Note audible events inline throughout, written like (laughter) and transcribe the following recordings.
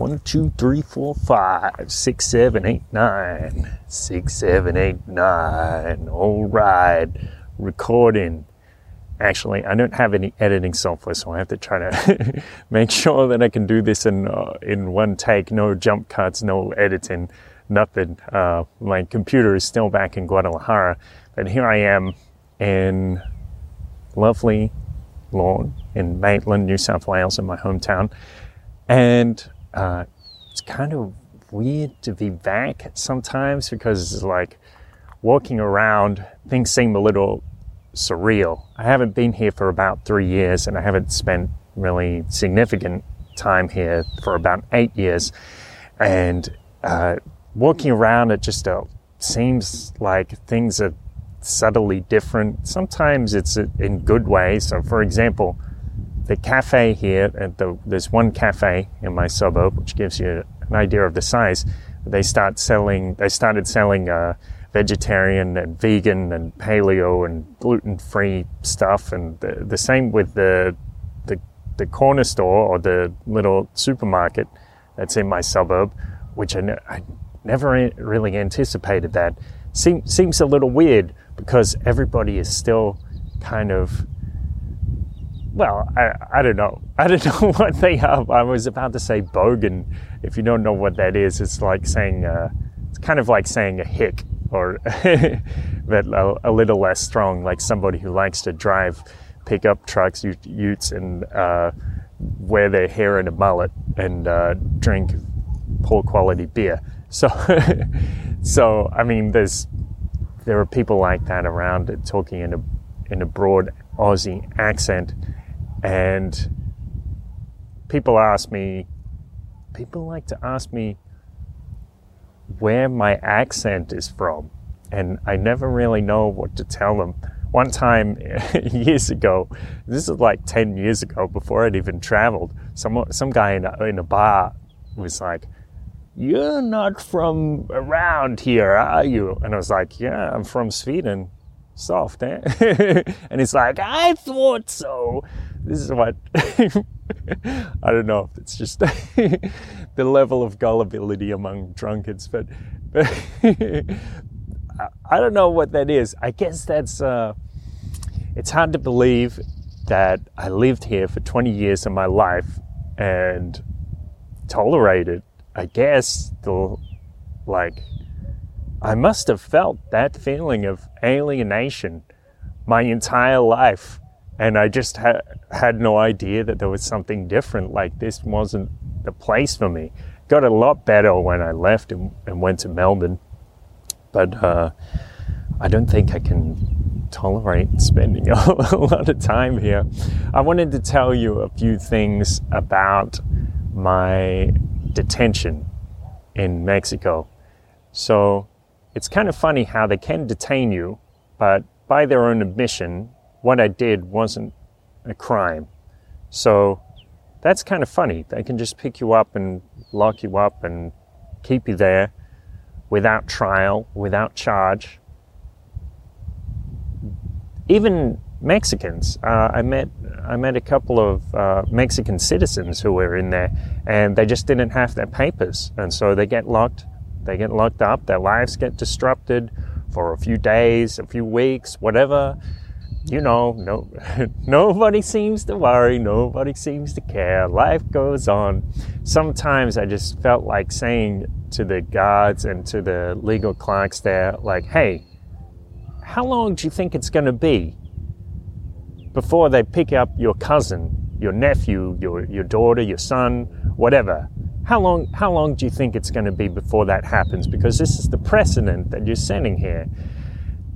One, two, three, four, five, six, seven, eight, nine. Six, seven, eight, nine. All right. Recording. Actually, I don't have any editing software, so I have to try to (laughs) make sure that I can do this in uh, in one take. No jump cuts, no editing, nothing. Uh, my computer is still back in Guadalajara, but here I am in lovely Lorn in Maitland, New South Wales, in my hometown, and uh, it's kind of weird to be back sometimes because it's like walking around, things seem a little surreal. I haven't been here for about three years and I haven't spent really significant time here for about eight years. And uh, walking around, it just uh, seems like things are subtly different. Sometimes it's in good ways. So, for example, the cafe here, at the, there's one cafe in my suburb, which gives you an idea of the size. They start selling. They started selling uh, vegetarian and vegan and paleo and gluten-free stuff, and the, the same with the, the the corner store or the little supermarket that's in my suburb, which I, ne- I never really anticipated that. Seem, seems a little weird because everybody is still kind of well, I, I don't know. (laughs) I don't know what they are. I was about to say bogan. If you don't know what that is, it's like saying, uh, it's kind of like saying a hick or (laughs) but a, a, little less strong, like somebody who likes to drive pickup trucks, utes, and uh, wear their hair in a mullet and uh, drink poor quality beer. (laughs) So, so I mean, there's there are people like that around talking in a in a broad Aussie accent and people ask me, people like to ask me where my accent is from. And I never really know what to tell them. One time, (laughs) years ago, this is like 10 years ago, before I'd even traveled, some, some guy in a, in a bar was like, You're not from around here, are you? And I was like, Yeah, I'm from Sweden. Soft, eh? (laughs) and he's like, I thought so this is what (laughs) I don't know if it's just (laughs) the level of gullibility among drunkards, but, but (laughs) I don't know what that is. I guess that's uh, it's hard to believe that I lived here for 20 years of my life and tolerated. I guess the like I must have felt that feeling of alienation my entire life and I just ha- had no idea that there was something different. Like this wasn't the place for me. Got a lot better when I left and, and went to Melbourne, but uh, I don't think I can tolerate spending a, (laughs) a lot of time here. I wanted to tell you a few things about my detention in Mexico. So it's kind of funny how they can detain you, but by their own admission, what I did wasn't a crime. So that's kind of funny. They can just pick you up and lock you up and keep you there without trial, without charge. Even Mexicans, uh, I met I met a couple of uh, Mexican citizens who were in there, and they just didn't have their papers, and so they get locked. They get locked up. Their lives get disrupted for a few days, a few weeks, whatever you know, no, (laughs) nobody seems to worry, nobody seems to care. Life goes on. Sometimes I just felt like saying to the guards and to the legal clerks there, like, hey, how long do you think it's going to be before they pick up your cousin, your nephew, your, your daughter, your son, whatever? How long, how long do you think it's going to be before that happens? Because this is the precedent that you're setting here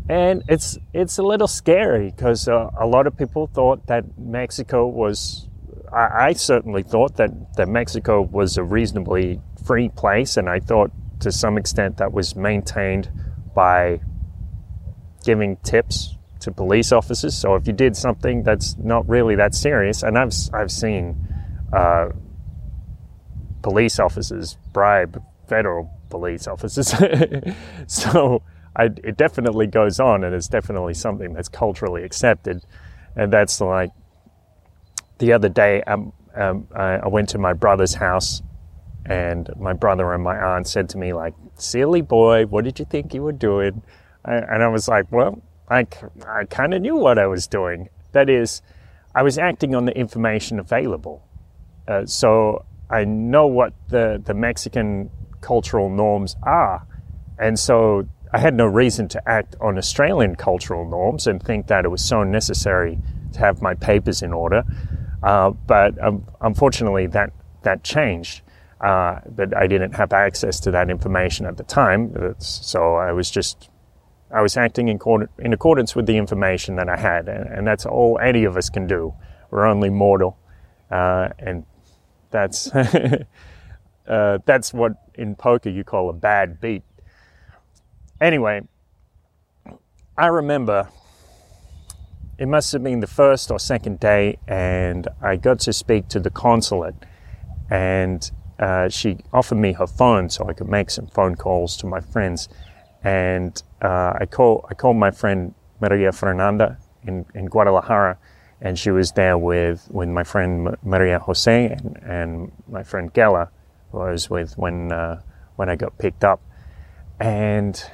and it's it's a little scary because uh, a lot of people thought that Mexico was. I, I, certainly thought that that Mexico was a reasonably free place, and I thought to some extent that was maintained by giving tips to police officers. So if you did something that's not really that serious, and I've I've seen uh, police officers bribe federal police officers, (laughs) so I, it definitely goes on and it's definitely something that's culturally accepted. And that's like the other day, um, um, I, I, went to my brother's house and my brother and my aunt said to me like, "Silly boy, what did you think you were doing?" And I was like, "Well, I, I kind of knew what I was doing. That is, I was acting on the information available. Uh, so I know what the, the Mexican cultural norms are. And so I had no reason to act on Australian cultural norms and think that it was so necessary to have my papers in order. Uh, but um, unfortunately, that, that changed. Uh, but I didn't have access to that information at the time. So I was just, I was acting in, in accordance with the information that I had. And, and, that's all any of us can do. We're only mortal. Uh, and that's, (laughs) uh, that's what in poker you call a bad beat. Anyway, I remember it must have been the first or second day, and I got to speak to the consulate, and uh, she offered me her phone so I could make some phone calls to my friends. And uh, I call I called my friend Maria Fernanda in, in Guadalajara, and she was there with, with my friend Maria Jose and, and my friend Gela, who I was with when uh, when I got picked up, and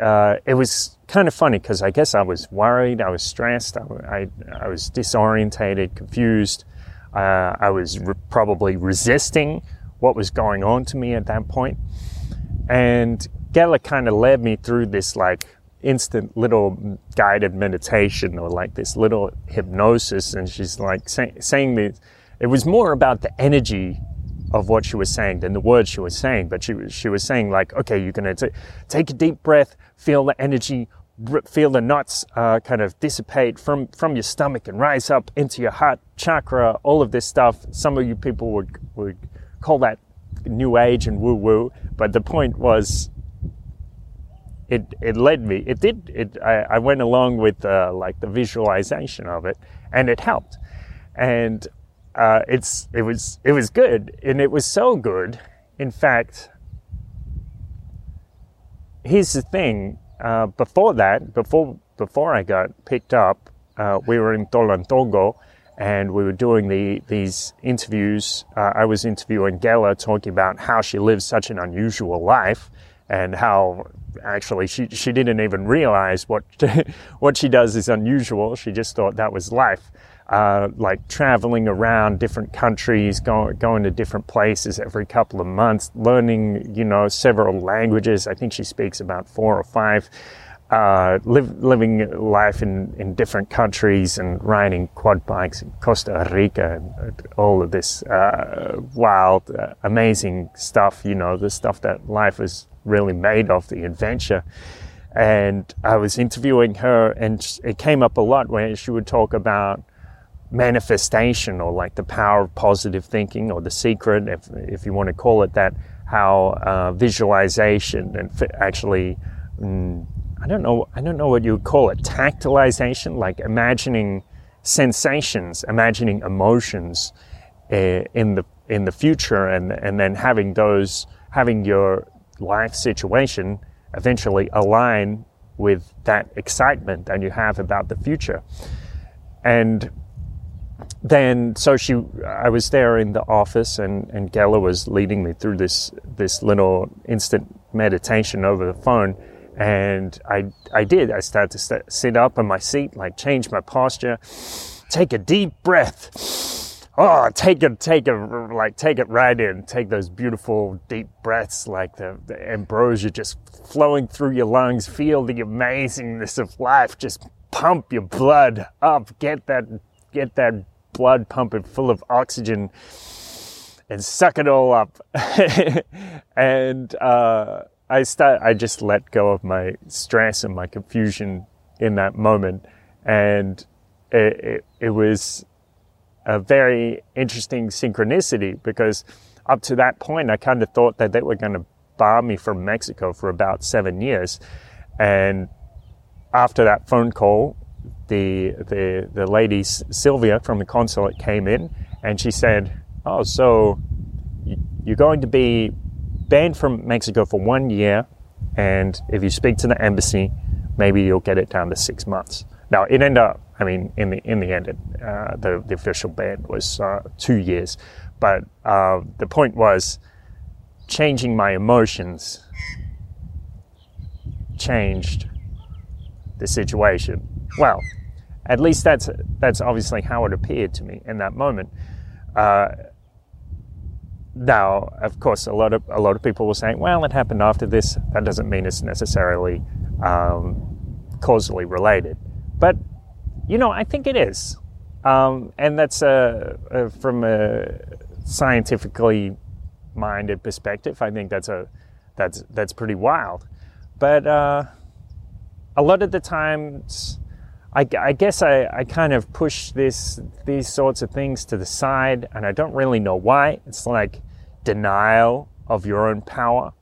uh, it was kind of funny because I guess I was worried, I was stressed, I, I, I was disorientated, confused. Uh, I was re- probably resisting what was going on to me at that point. And Gela kind of led me through this like instant little guided meditation or like this little hypnosis. And she's like say, saying this, it was more about the energy of what she was saying than the words she was saying. But she was, she was saying like, okay, you're going to take a deep breath, feel the energy, feel the knots uh, kind of dissipate from, from your stomach and rise up into your heart chakra, all of this stuff. Some of you people would, would call that new age and woo woo. But the point was, it, it led me, it did, it, I, I went along with uh, like the visualization of it and it helped. And uh, it's it was it was good, and it was so good. In fact, here's the thing. Uh, before that, before before I got picked up, uh, we were in Tolantongo, and we were doing the these interviews. Uh, I was interviewing Gela, talking about how she lives such an unusual life, and how actually she she didn't even realize what (laughs) what she does is unusual. She just thought that was life uh, like traveling around different countries, going, going to different places every couple of months, learning, you know, several languages. I think she speaks about four or five. Uh, live, living life in, in different countries and riding quad bikes in Costa Rica and all of this uh, wild, uh, amazing stuff, you know, the stuff that life is really made of, the adventure. And I was interviewing her, and it came up a lot where she would talk about manifestation or like the power of positive thinking or the secret, if, if you want to call it that, how uh, visualization and actually, mm, I don't know, I don't know what you would call it, tactilization, like imagining sensations, imagining emotions uh, in the in the future, and and then having those, having your life situation eventually align with that excitement that you have about the future, and then so she I was there in the office and and Gela was leading me through this this little instant meditation over the phone. And I I did. I started to st- sit up in my seat like change my posture take a deep breath. Oh take it take it like take it right in. Take those beautiful deep breaths like the, the ambrosia just flowing through your lungs. Feel the amazingness of life just pump your blood up. Get that get that blood pumping full of oxygen and suck it all up. (laughs) and uh, I start. I just let go of my stress and my confusion in that moment, and it, it, it was a very interesting synchronicity because up to that point, I kind of thought that they were going to bar me from Mexico for about seven years, and after that phone call, the, the, the lady, Sylvia from the consulate, came in and she said, Oh, so you're going to be banned from Mexico for one year, and if you speak to the embassy, maybe you'll get it down to six months. Now, it ended up, I mean, in the, in the end, it, uh, the, the official ban was uh, two years. but uh, the point was changing my emotions changed the situation. Well, at least that's that's obviously how it appeared to me in that moment. Uh, now, of course, a lot of a lot of people were saying, "Well, it happened after this. That doesn't mean it's necessarily um, causally related." But you know, I think it is, um, and that's uh, uh, from a scientifically minded perspective. I think that's a that's that's pretty wild. But uh, a lot of the times, I, I guess I, I kind of push this these sorts of things to the side, and I don't really know why. It's like denial of your own power.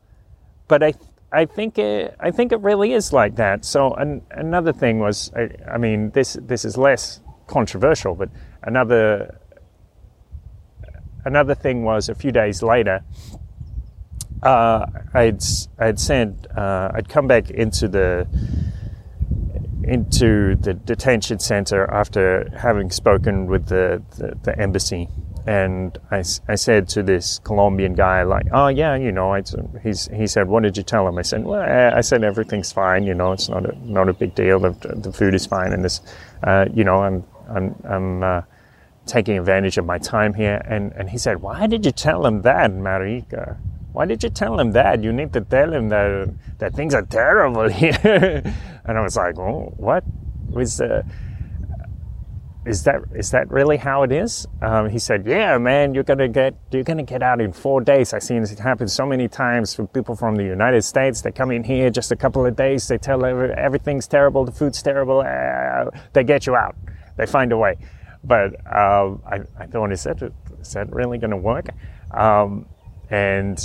But I I think it, I think it really is like that. So an, another thing was, I, I, mean, this this is less controversial, but another another thing was a few days later, uh, I'd I'd sent uh, I'd come back into the into the detention center after having spoken with the, the, the embassy and I, I said to this Colombian guy, like, oh yeah, you know, I, he's, he said, what did you tell him? I said, well, I said everything's fine, you know, it's not a not a big deal. The, the food is fine, and this, uh, you know, I'm I'm I'm uh, taking advantage of my time here. And and he said, why did you tell him that, Marika? Why did you tell him that? You need to tell him that that things are terrible (laughs) here. and I was like, oh, what? Was uh, is that is that really how it is? Um, he said, "Yeah, man, you're gonna get you're gonna get out in four days. I've seen it happen so many times for people from the United States. They come in here just a couple of days. They tell every, everything's terrible, the food's terrible. Uh, they get you out. They find a way." But um, I, I thought, is that is that really gonna work? Um, and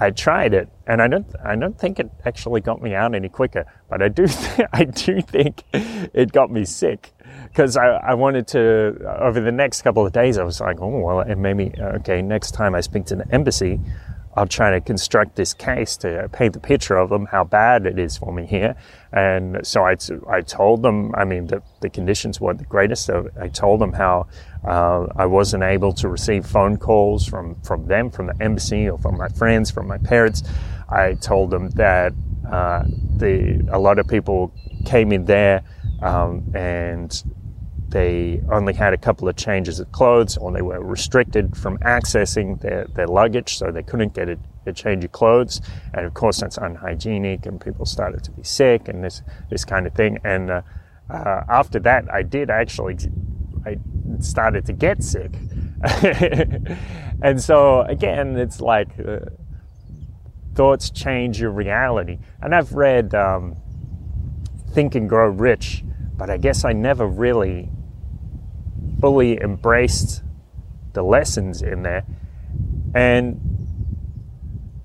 I tried it, and I don't I don't think it actually got me out any quicker. But I do th- (laughs) I do think it got me sick because I, I wanted to over the next couple of days I was like oh well and maybe okay next time I speak to the embassy I'll try to construct this case to paint the picture of them how bad it is for me here and so I, I told them I mean the, the conditions weren't the greatest so I told them how uh, I wasn't able to receive phone calls from from them from the embassy or from my friends from my parents. I told them that uh, the a lot of people came in there um, and they only had a couple of changes of clothes or they were restricted from accessing their, their luggage so they couldn't get a, a change of clothes. And of course that's unhygienic and people started to be sick and this this kind of thing. And uh, uh, after that I did actually I started to get sick (laughs) and so again it's like uh, thoughts change your reality and I've read um, Think and Grow Rich but I guess I never really fully embraced the lessons in there. And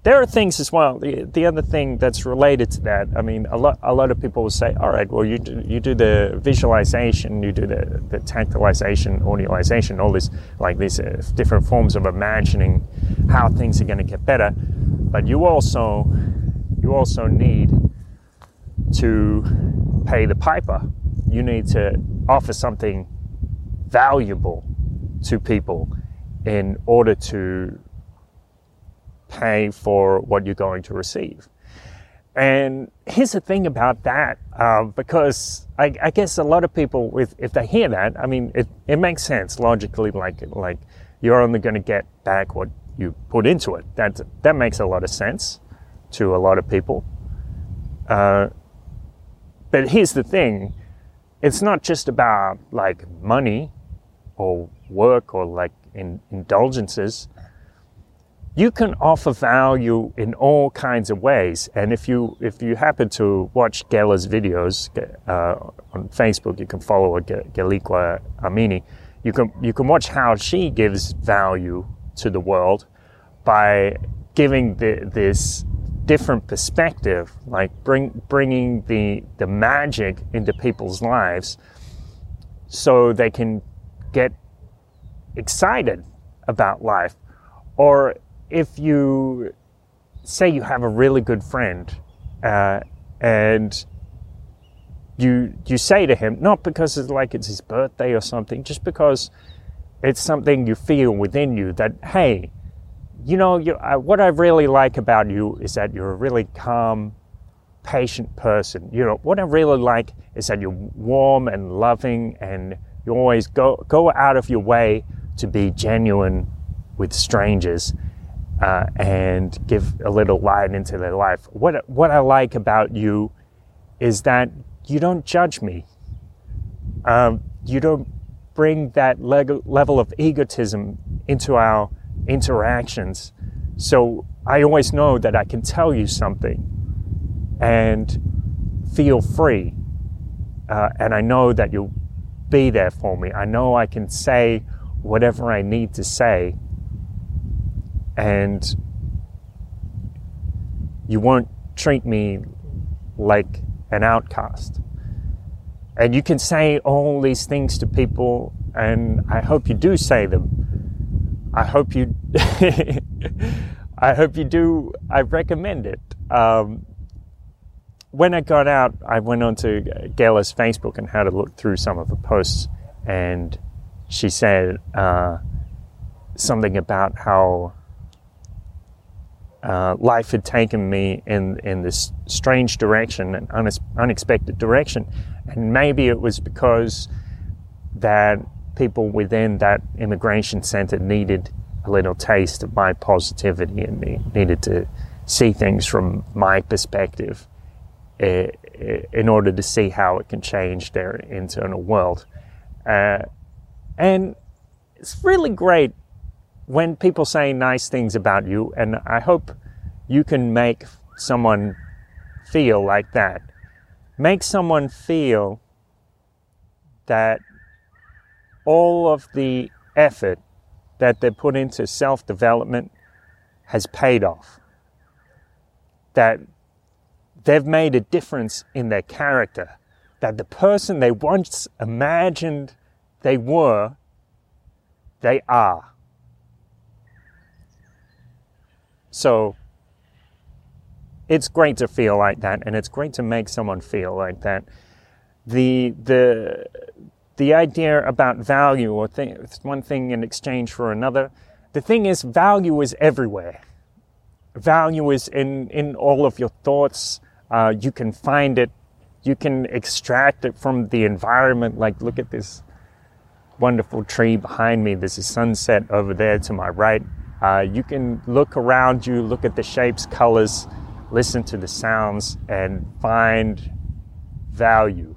there are things as well. The, the other thing that's related to that, I mean, a lot, a lot of people will say, all right, well, you do, you do the visualization, you do the, the tactilization, audioization, all this, like these uh, different forms of imagining how things are going to get better. But you also, you also need to pay the piper. You need to offer something valuable to people in order to pay for what you're going to receive. And here's the thing about that, uh, because I, I, guess a lot of people, with, if they hear that, I mean, it, it makes sense logically, like like you're only going to get back what you put into it. That that makes a lot of sense to a lot of people. Uh, but here's the thing: it's not just about like money or work or like in indulgences, you can offer value in all kinds of ways. And if you if you happen to watch Gela's videos uh, on Facebook, you can follow Geliqua Amini. You can you can watch how she gives value to the world by giving the, this different perspective, like bring bringing the the magic into people's lives, so they can get excited about life. Or if you say you have a really good friend uh, and you you say to him not because it's like it's his birthday or something just because it's something you feel within you that, hey, you know, you, uh, what I really like about you is that you're a really calm, patient person. You know, what I really like is that you're warm and loving and you always go, go out of your way to be genuine with strangers uh, and give a little light into their life. What, what I like about you is that you don't judge me. Um, you don't bring that level of egotism into our interactions. So I always know that I can tell you something and feel free. Uh, and I know that you'll be there for me. I know I can say whatever I need to say. And you won't treat me like an outcast. And you can say all these things to people, and I hope you do say them. I hope you, (laughs) I hope you do. I recommend it. Um, when I got out, I went onto Gela's Facebook and had a look through some of her posts, and she said uh, something about how uh, life had taken me in in this strange direction, an unexpected direction, and maybe it was because that people within that immigration center needed a little taste of my positivity and me needed to see things from my perspective uh, in order to see how it can change their internal world. Uh, and it's really great when people say nice things about you, and I hope you can make someone feel like that. Make someone feel that all of the effort that they put into self development has paid off. That they've made a difference in their character. That the person they once imagined they were, they are. So it's great to feel like that, and it's great to make someone feel like that. The the the idea about value or th- one thing in exchange for another. The thing is, value is everywhere. Value is in in all of your thoughts. Uh, you can find it. You can extract it from the environment. Like, look at this wonderful tree behind me. There's a sunset over there to my right. Uh, you can look around you, look at the shapes, colors, listen to the sounds, and find value.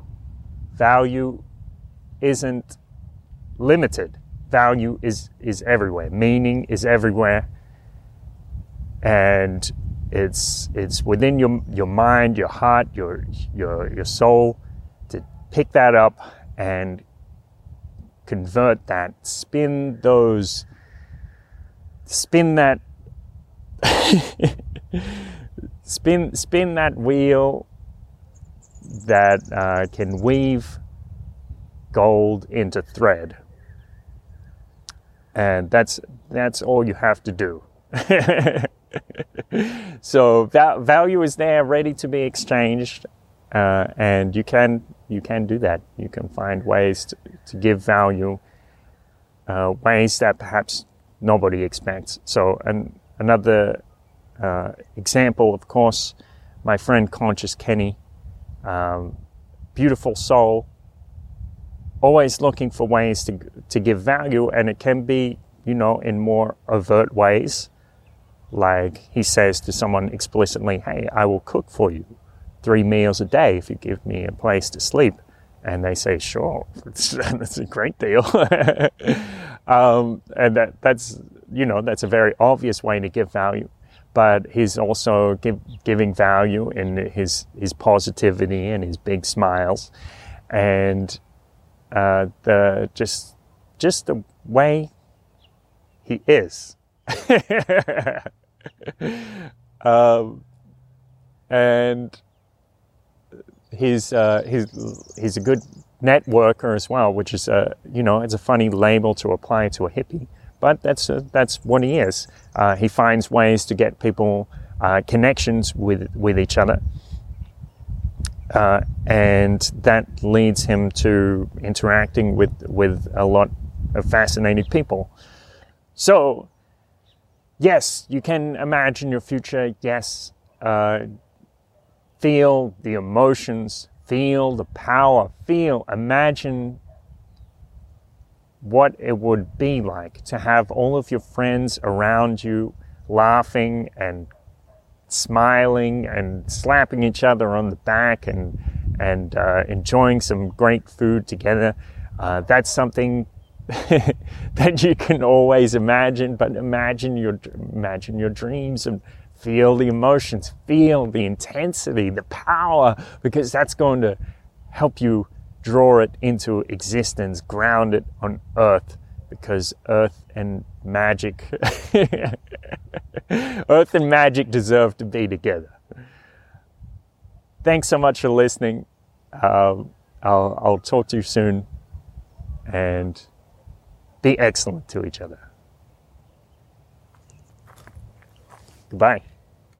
Value isn't limited. Value is, is everywhere. Meaning is everywhere. And it's, it's within your, your mind, your heart, your, your, your soul to pick that up and convert that, spin those spin that spin spin that wheel that uh, can weave gold into thread. And that's that's all you have to do. (laughs) So that value is there ready to be exchanged uh, and you can you can do that. You can find ways to, to give value uh, ways that perhaps nobody expects. So, an, another uh, example, of course, my friend Conscious Kenny, um, beautiful soul, always looking for ways to to give value, and it can be, you know, in more overt ways, like he says to someone explicitly, "Hey, I will cook for you three meals a day if you give me a place to sleep." And they say, "Sure, (laughs) that's a great deal." (laughs) Um, and that, that's, you know, that's a very obvious way to give value. But he's also give, giving value in his, his positivity and his big smiles. And uh, the just just the way he is. (laughs) um, and he's uh, he's he's a good networker as well, which is a you know it's a funny label to apply to a hippie, but that's uh, that's what he is. Uh, he finds ways to get people uh, connections with with each other, uh, and that leads him to interacting with with a lot of fascinating people. So, yes, you can imagine your future. Yes, uh, feel the emotions, feel the power, feel, imagine what it would be like to have all of your friends around you laughing and smiling and slapping each other on the back and and uh, enjoying some great food together. Uh, that's something (laughs) that you can always imagine, but imagine your imagine your dreams and feel the emotions, feel the intensity, the power, because that's going to help you draw it into existence, ground it on earth, because earth and magic, (laughs) earth and magic deserve to be together. Thanks so much for listening. Uh, I'll, I'll talk to you soon and be excellent to each other. Goodbye.